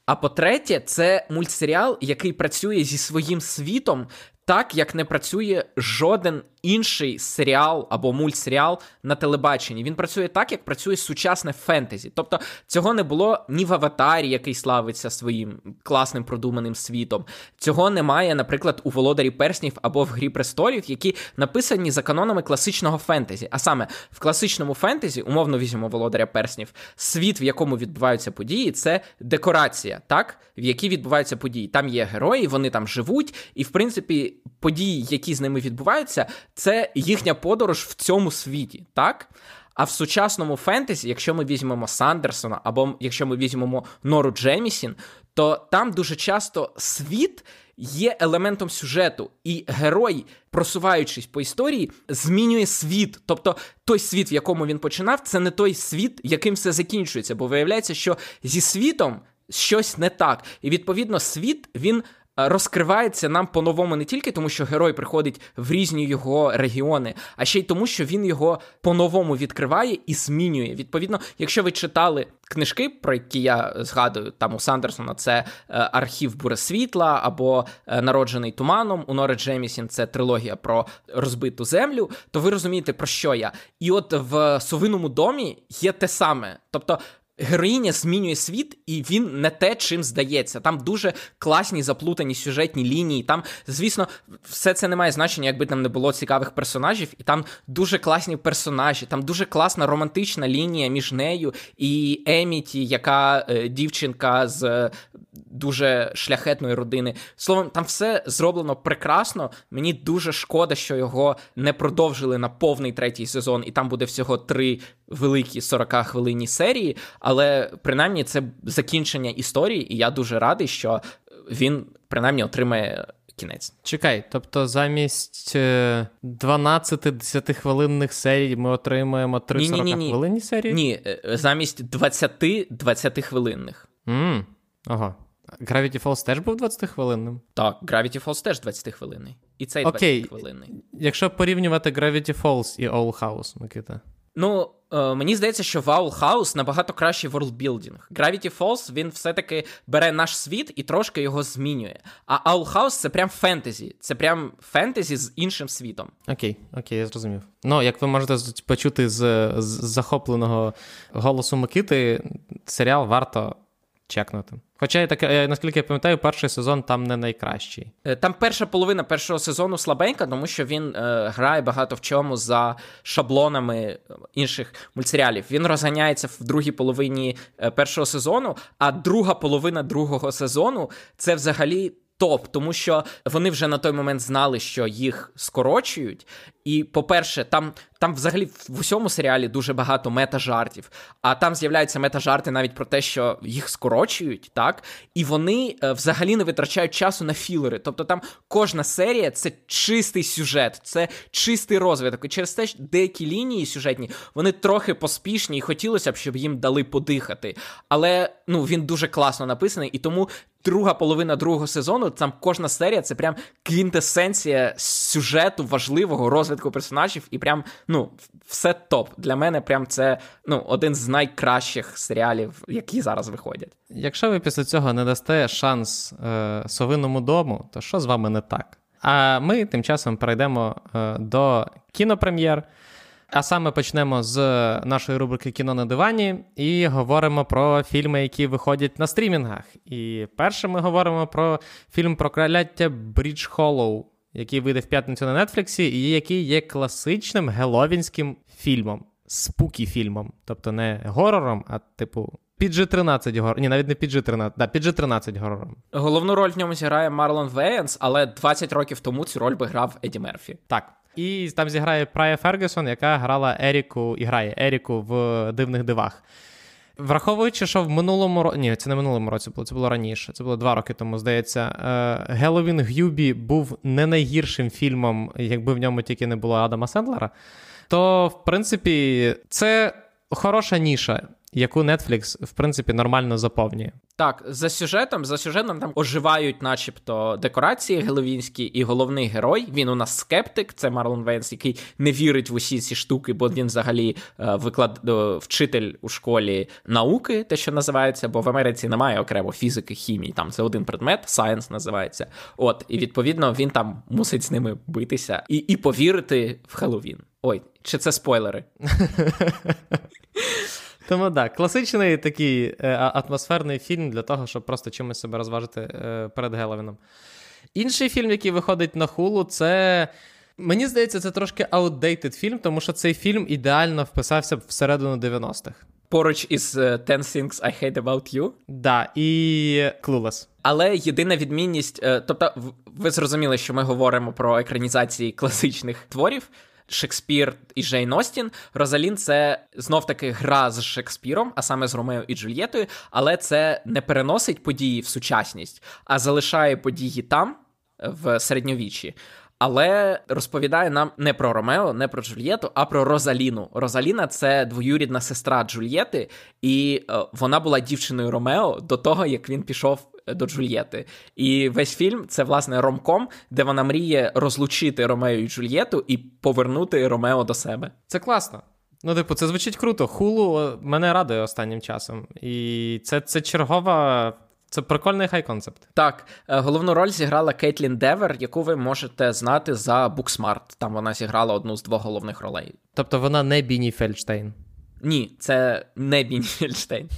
А по-третє, це мультсеріал, який працює зі своїм світом, так як не працює жоден інший серіал або мультсеріал на телебаченні. Він працює так, як працює сучасне фентезі. Тобто цього не було ні в аватарі, який славиться своїм класним продуманим світом. Цього немає, наприклад, у володарі перснів або в Грі престолів, які написані за канонами класичного фентезі. А саме в класичному фентезі, умовно візьмемо володаря перснів, світ, в якому відбуваються події, це декорація, так, в якій відбуваються події. Там є герої, вони там живуть, і в принципі події, які з ними відбуваються це їхня подорож в цьому світі, так? А в сучасному фентезі, якщо ми візьмемо Сандерсона, або якщо ми візьмемо Нору Джемісін, то там дуже часто світ є елементом сюжету, і герой, просуваючись по історії, змінює світ. Тобто той світ, в якому він починав, це не той світ, яким все закінчується. Бо виявляється, що зі світом щось не так. І відповідно, світ він розкривається нам по-новому не тільки тому, що герой приходить в різні його регіони, а ще й тому, що він його по-новому відкриває і змінює. Відповідно, якщо ви читали книжки, про які я згадую, там у Сандерсона це е, архів Буре світла або е, Народжений туманом. У Нори Джемісін це трилогія про розбиту землю, то ви розумієте, про що я. І от в совиному домі є те саме. Тобто Героїня змінює світ, і він не те, чим здається. Там дуже класні заплутані сюжетні лінії. Там, звісно, все це не має значення, якби там не було цікавих персонажів, і там дуже класні персонажі, там дуже класна романтична лінія між нею і Еміті, яка е, дівчинка з дуже шляхетної родини. Словом, там все зроблено прекрасно. Мені дуже шкода, що його не продовжили на повний третій сезон, і там буде всього три великі 40 хвилинні серії. Але принаймні це закінчення історії, і я дуже радий, що він принаймні отримає. Кінець. Чекай, тобто замість 12-10 е, хвилинних серій ми отримаємо 3 40 хвилинні серії? Ні, е, замість 20-20 хвилинних. Mm. Ага. Gravity Falls теж був 20-хвилинним? Так, Gravity Falls теж 20-хвилинний. І цей 20-хвилинний. Якщо порівнювати Gravity Falls і Owl House, Микита. Ну, е, мені здається, що в Owl House набагато кращий ворлдбілдинг. Gravity Falls він все-таки бере наш світ і трошки його змінює. А Owl House це прям фентезі. Це прям фентезі з іншим світом. Окей, окей, я зрозумів. Ну, як ви можете почути з, з захопленого голосу Микити, серіал варто чекнути. Хоча я так, е, наскільки я пам'ятаю, перший сезон там не найкращий. Е, там перша половина першого сезону слабенька, тому що він е, грає багато в чому за шаблонами інших мультсеріалів. Він розганяється в другій половині е, першого сезону, а друга половина другого сезону це взагалі. Топ, тому що вони вже на той момент знали, що їх скорочують. І, по-перше, там там взагалі в усьому серіалі дуже багато мета-жартів, а там з'являються мета-жарти навіть про те, що їх скорочують, так? І вони е, взагалі не витрачають часу на філери. Тобто там кожна серія це чистий сюжет, це чистий розвиток. І через те, що деякі лінії сюжетні вони трохи поспішні, і хотілося б, щоб їм дали подихати. Але ну він дуже класно написаний, і тому. Друга половина другого сезону, там кожна серія це прям квінтесенція сюжету важливого розвитку персонажів, і прям ну, все топ. Для мене прям це ну, один з найкращих серіалів, які зараз виходять. Якщо ви після цього не дасте шанс е, совинному дому, то що з вами не так? А ми тим часом перейдемо е, до кінопрем'єр. А саме почнемо з нашої рубрики Кіно на дивані і говоримо про фільми, які виходять на стрімінгах. І перше ми говоримо про фільм про кроляття Брідж Холлоу який вийде в п'ятницю на Нетфліксі, і який є класичним геловінським фільмом. спукі фільмом. Тобто не горором, а типу. PG-13 горор. Ні, навіть не PG-13, да, PG-13 горором. Головну роль в ньому зіграє Марлон Веянс, але 20 років тому цю роль би грав Еді Мерфі. Так. І там зіграє Прая Фергюсон, яка грала Еріку і грає Еріку в дивних дивах. Враховуючи, що в минулому році. Ні, це не минулому році було, це було раніше. Це було два роки тому, здається. Геловін Г'юбі був не найгіршим фільмом, якби в ньому тільки не було Адама Сендлера. То, в принципі, це хороша ніша яку Netflix, в принципі, нормально заповнює. Так, за сюжетом, за сюжетом там оживають, начебто, декорації геловінські, і головний герой. Він у нас скептик, це Марлон Веянс, який не вірить в усі ці штуки, бо він взагалі е, виклад... вчитель у школі науки, те, що називається, бо в Америці немає окремо фізики, хімії. Там це один предмет, science називається. От, і відповідно він там мусить з ними битися і, і повірити в Хеллоуін. Ой, чи це спойлери? *laughs* Тому так, класичний такий е, атмосферний фільм для того, щоб просто чимось себе розважити е, перед Геловіном. Інший фільм, який виходить на хулу, це. Мені здається, це трошки outdated фільм, тому що цей фільм ідеально вписався всередину 90-х. Поруч із uh, Ten Things I Hate About You. Да, і Clueless. Але єдина відмінність, е, тобто, ви зрозуміли, що ми говоримо про екранізації класичних творів. Шекспір і Джейн Остін. Розалін це знов таки гра з Шекспіром, а саме з Ромео і Джульєтою, але це не переносить події в сучасність, а залишає події там, в середньовіччі. Але розповідає нам не про Ромео, не про Джульєту, а про Розаліну. Розаліна це двоюрідна сестра Джульєти, і е, вона була дівчиною Ромео до того, як він пішов до Джульєти. І весь фільм це власне ромком, де вона мріє розлучити Ромео і Джульєту і повернути Ромео до себе. Це класно. Ну, типу, це звучить круто. Хулу мене радує останнім часом. І це це чергова. Це прикольний high concept. Так, е, головну роль зіграла Кейтлін Девер, яку ви можете знати за Booksmart. Там вона зіграла одну з двох головних ролей. Тобто вона не Біні Фельдштейн? Ні, це не Біні Фельдштейн.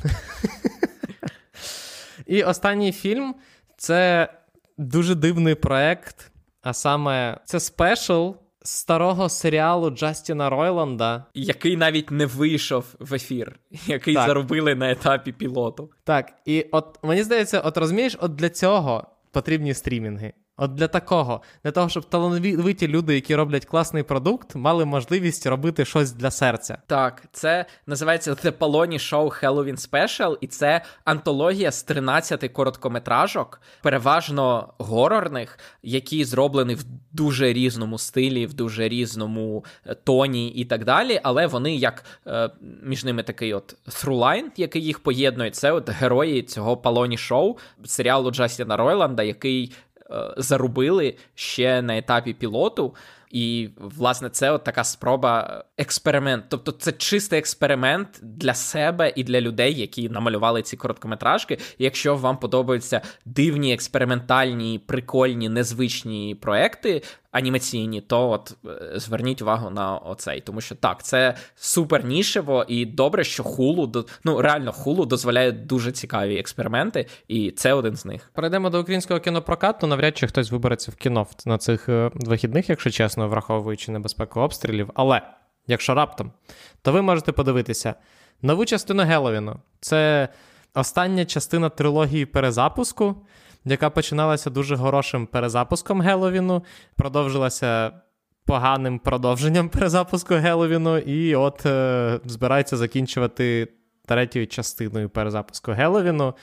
*laughs* І останній фільм це дуже дивний проект, а саме це спешл старого серіалу Джастіна Ройланда, який навіть не вийшов в ефір, *laughs* який так. заробили на етапі пілоту. Так, і от мені здається, от розумієш, от для цього потрібні стрімінги. От для такого, для того, щоб талановиті люди, які роблять класний продукт, мали можливість робити щось для серця. Так, це називається The Polony Show Halloween Special, і це антологія з 13 короткометражок, переважно горорних, які зроблені в дуже різному стилі, в дуже різному е, тоні і так далі. Але вони як е, між ними такий от through який їх поєднує. Це от герої цього Полоні Шоу серіалу Джастіна Ройланда, який зарубили ще на етапі пілоту. І, власне, це от така спроба експеримент. Тобто, це чистий експеримент для себе і для людей, які намалювали ці короткометражки. Якщо вам подобаються дивні, експериментальні, прикольні, незвичні проекти, анімаційні, то от е, зверніть увагу на оцей, тому що так, це супер нішево і добре, що хулу ну реально хулу дозволяє дуже цікаві експерименти, і це один з них. Перейдемо до українського кінопрокату. Навряд чи хтось вибереться в кіно на цих е, вихідних, якщо чесно, враховуючи небезпеку обстрілів. Але якщо раптом, то ви можете подивитися нову частину Геловіну. Це остання частина трилогії перезапуску яка починалася дуже хорошим перезапуском Геловіну, продовжилася поганим продовженням перезапуску Геловіну, і от е, збирається закінчувати третьою частиною перезапуску Геловіну.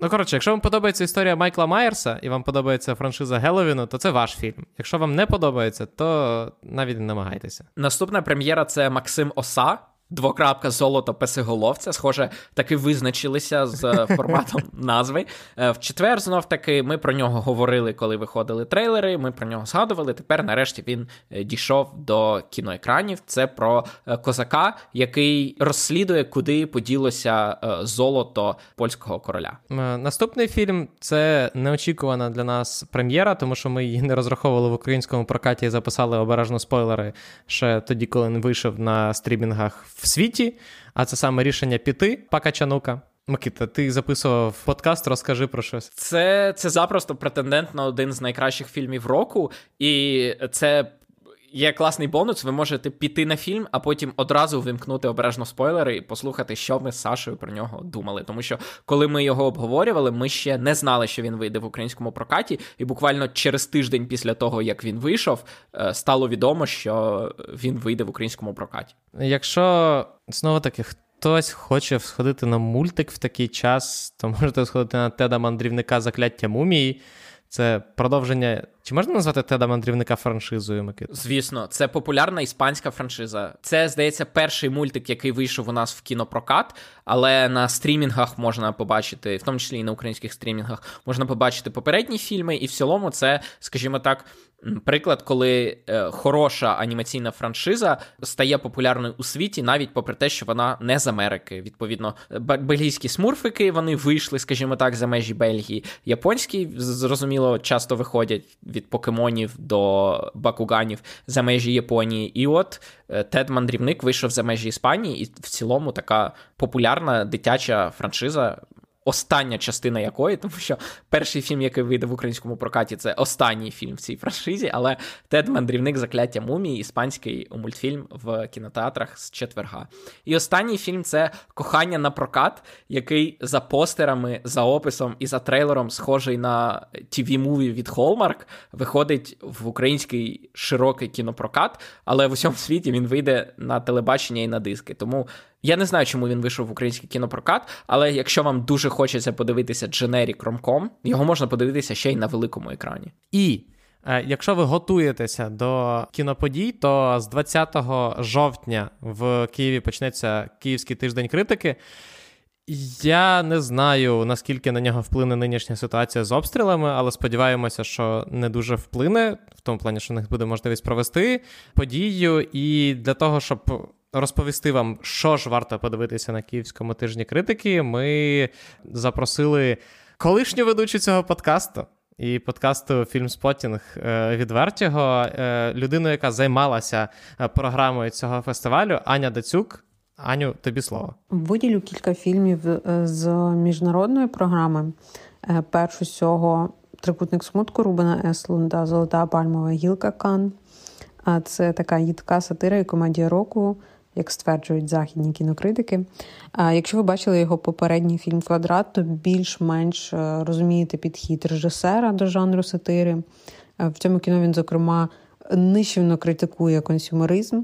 Ну, коротше, якщо вам подобається історія Майкла Майерса і вам подобається франшиза Геловіну, то це ваш фільм. Якщо вам не подобається, то навіть не намагайтеся. Наступна прем'єра це Максим Оса. Двокрапка золото песиголовця, схоже, таки визначилися з е, *laughs* форматом назви. Е, в четвер, знов таки, ми про нього говорили, коли виходили трейлери. Ми про нього згадували. Тепер, нарешті, він е, дійшов до кіноекранів. Це про козака, який розслідує, куди поділося золото польського короля. Наступний фільм це неочікувана для нас прем'єра, тому що ми її не розраховували в українському прокаті і записали обережно спойлери ще тоді, коли він вийшов на стрімінгах в світі, а це саме рішення піти Пакачанука. Микита, ти записував подкаст, розкажи про щось. Це це запросто претендент на один з найкращих фільмів року, і це Є класний бонус, ви можете піти на фільм, а потім одразу вимкнути обережно спойлери і послухати, що ми з Сашою про нього думали. Тому що, коли ми його обговорювали, ми ще не знали, що він вийде в українському прокаті, і буквально через тиждень після того, як він вийшов, е, стало відомо, що він вийде в українському прокаті. Якщо знову таки хтось хоче сходити на мультик в такий час, то можете сходити на Теда мандрівника закляття мумії. Це продовження. Чи можна назвати Теда мандрівника франшизою? Микита? Звісно, це популярна іспанська франшиза. Це, здається, перший мультик, який вийшов у нас в кінопрокат, але на стрімінгах можна побачити, в тому числі і на українських стрімінгах, можна побачити попередні фільми, і в цілому це, скажімо так, приклад, коли е, хороша анімаційна франшиза стає популярною у світі, навіть попри те, що вона не з Америки. Відповідно, бельгійські смурфики вони вийшли, скажімо так, за межі Бельгії. Японські зрозуміло часто виходять від покемонів до бакуганів за межі Японії. І от е, Тед Мандрівник вийшов за межі Іспанії, і в цілому така популярна дитяча франшиза остання частина якої, тому що перший фільм, який вийде в українському прокаті, це останній фільм в цій франшизі, але Тед Мандрівник закляття мумії, іспанський мультфільм в кінотеатрах з четверга. І останній фільм це Кохання на прокат, який за постерами, за описом і за трейлером, схожий на tv муві від Hallmark, виходить в український широкий кінопрокат, але в усьому світі він вийде на телебачення і на диски. Тому я не знаю, чому він вийшов в український кінопрокат, але якщо вам дуже хочеться подивитися Generic Rom-Com, його можна подивитися ще й на великому екрані. І е, якщо ви готуєтеся до кіноподій, то з 20 жовтня в Києві почнеться Київський тиждень критики. Я не знаю, наскільки на нього вплине нинішня ситуація з обстрілами, але сподіваємося, що не дуже вплине, в тому плані, що в них буде можливість провести подію. І для того, щоб розповісти вам, що ж варто подивитися на Київському тижні критики, ми запросили колишню ведучу цього подкасту. І подкасту Фільмспотінг е, від Вертіго, е, людину, яка займалася е, програмою цього фестивалю, Аня Дацюк. Аню, тобі слово. Виділю кілька фільмів з міжнародної програми. Першу з цього трикутник смутку Рубена Еслунда, Золота пальмова гілка Кан. А це така їдка сатира і комедія року як стверджують західні кінокритики. А якщо ви бачили його попередній фільм Квадрат, то більш-менш е, розумієте підхід режисера до жанру сатири. Е, в цьому кіно він, зокрема, нищівно критикує консюмеризм.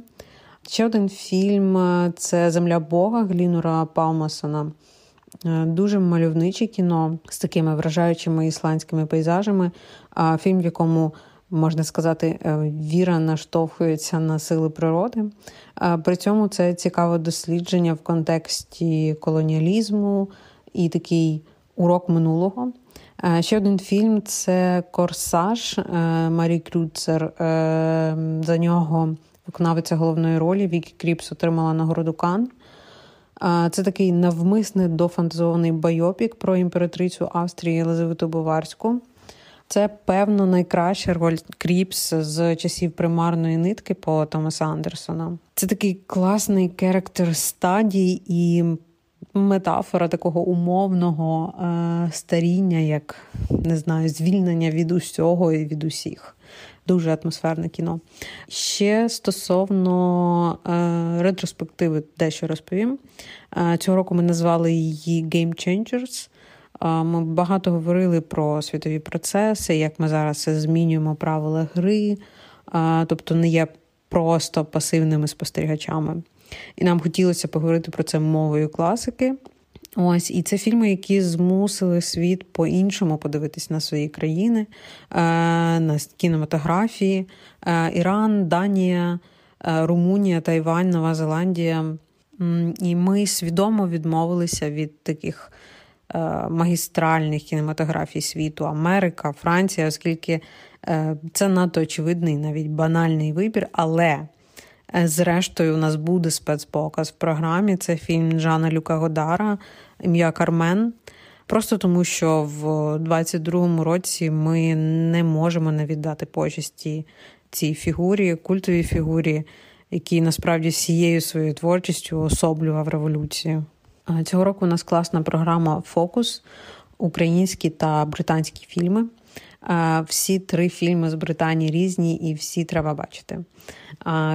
Ще один фільм е, це Земля Бога Глінура Палмасона. Дуже мальовниче кіно з такими вражаючими ісландськими пейзажами. Фільм, в якому можна сказати, е, віра наштовхується на сили природи. При цьому це цікаве дослідження в контексті колоніалізму і такий урок минулого. Ще один фільм це Корсаж е, Марі Крюцер. Е, за нього виконавиця головної ролі Вікі Кріпс отримала нагороду Канн. Це такий навмисне дофантазований байопік про імператрицю Австрії Єлизавету Баварську. Це, певно, найкраща роль Кріпс з часів примарної нитки Пола Томаса Андерсона. Це такий класний character study і метафора такого умовного е, старіння, як не знаю, звільнення від усього і від усіх. Дуже атмосферне кіно. Ще стосовно е, ретроспективи, дещо розповім. Е, цього року ми назвали її Game Changers. Ми багато говорили про світові процеси, як ми зараз змінюємо правила гри, тобто не є просто пасивними спостерігачами. І нам хотілося поговорити про це мовою класики. Ось, і це фільми, які змусили світ по-іншому подивитись на свої країни, на кінематографії, Іран, Данія, Румунія, Тайвань, Нова Зеландія. І ми свідомо відмовилися від таких Е, магістральних кінематографій світу Америка, Франція, оскільки е, це надто очевидний, навіть банальний вибір. Але, е, зрештою, у нас буде спецпоказ в програмі. Це фільм Жана Люка Годара, ім'я Кармен. Просто тому, що в 22-му році ми не можемо не віддати почесті цій фігурі, культовій фігурі, який насправді всією своєю творчістю особлював революцію. Цього року у нас класна програма Фокус. українські та британські фільми. Всі три фільми з Британії різні, і всі треба бачити.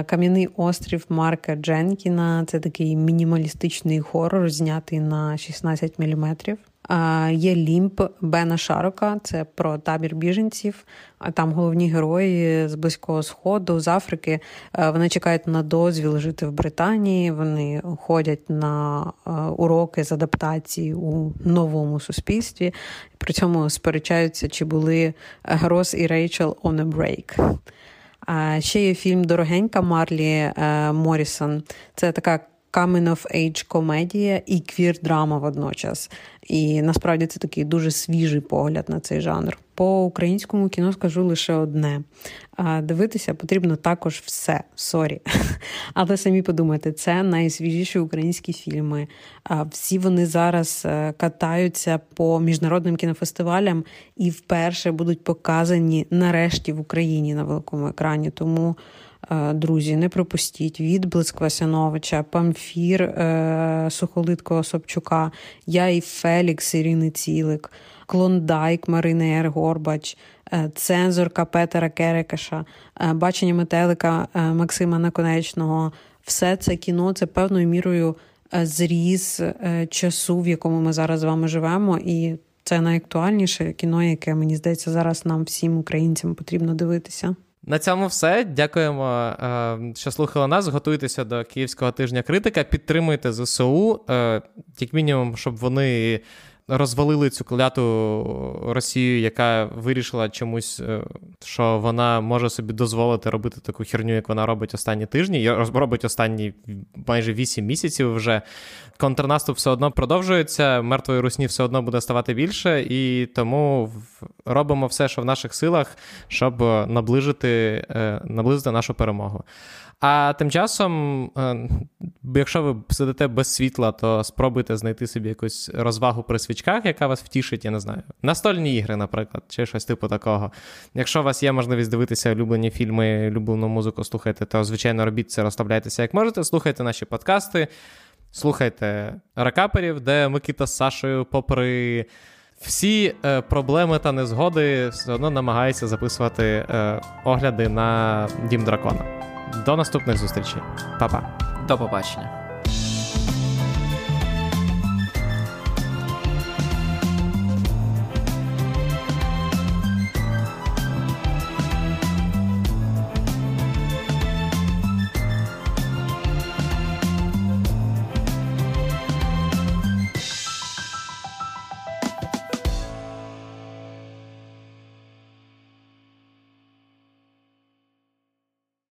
Кам'яний острів Марка Дженкіна це такий мінімалістичний хорор, знятий на 16 мм. Є Лімп Бена Шарока, це про табір біженців. А там головні герої з Близького Сходу, з Африки. Вони чекають на дозвіл жити в Британії. Вони ходять на уроки з адаптації у новому суспільстві. При цьому сперечаються, чи були Росс і Рейчел on a break. А ще є фільм Дорогенька Марлі е, Морісон. Це така coming of age комедія і квір-драма водночас. І насправді це такий дуже свіжий погляд на цей жанр. По українському кіно скажу лише одне: дивитися потрібно також все. Сорі. *laughs* Але самі подумайте, це найсвіжіші українські фільми. Всі вони зараз е, катаються по міжнародним кінофестивалям і вперше будуть показані нарешті в Україні на великому екрані. Тому. Е, друзі, не пропустіть відблиск Васяновича, Памфір е, Сухолиткого Собчука, Я і Фелікс Ірини Цілик, Клондайк Марини Ергорбач, е, цензорка Петера Керекаша, бачення метелика Максима Наконечного. Все це кіно це певною мірою зріз часу, в якому ми зараз з вами живемо. І це найактуальніше кіно, яке мені здається зараз нам всім українцям потрібно дивитися. На цьому все. Дякуємо, е, що слухали нас. Готуйтеся до Київського тижня критика. Підтримуйте ЗСУ, е, як мінімум, щоб вони розвалили цю кляту Росію, яка вирішила чомусь, е, що вона може собі дозволити робити таку херню, як вона робить останні тижні. Робить останні майже 8 місяців вже. Контрнаступ все одно продовжується, мертвої русні все одно буде ставати більше, і тому робимо все, що в наших силах, щоб наближити, е, наблизити нашу перемогу. А тим часом, е, якщо ви сидите без світла, то спробуйте знайти собі якусь розвагу при свічках, яка вас втішить, я не знаю. Настольні ігри, наприклад, чи щось типу такого. Якщо у вас є можливість дивитися улюблені фільми, улюблену музику слухайте, то звичайно робіть це, розставляйтеся як можете. Слухайте наші подкасти, слухайте ракаперів, де Микита з Сашою, попри. Всі е, проблеми та незгоди все одно намагаються записувати е, огляди на Дім Дракона. До наступних зустрічей. Па-па. До побачення.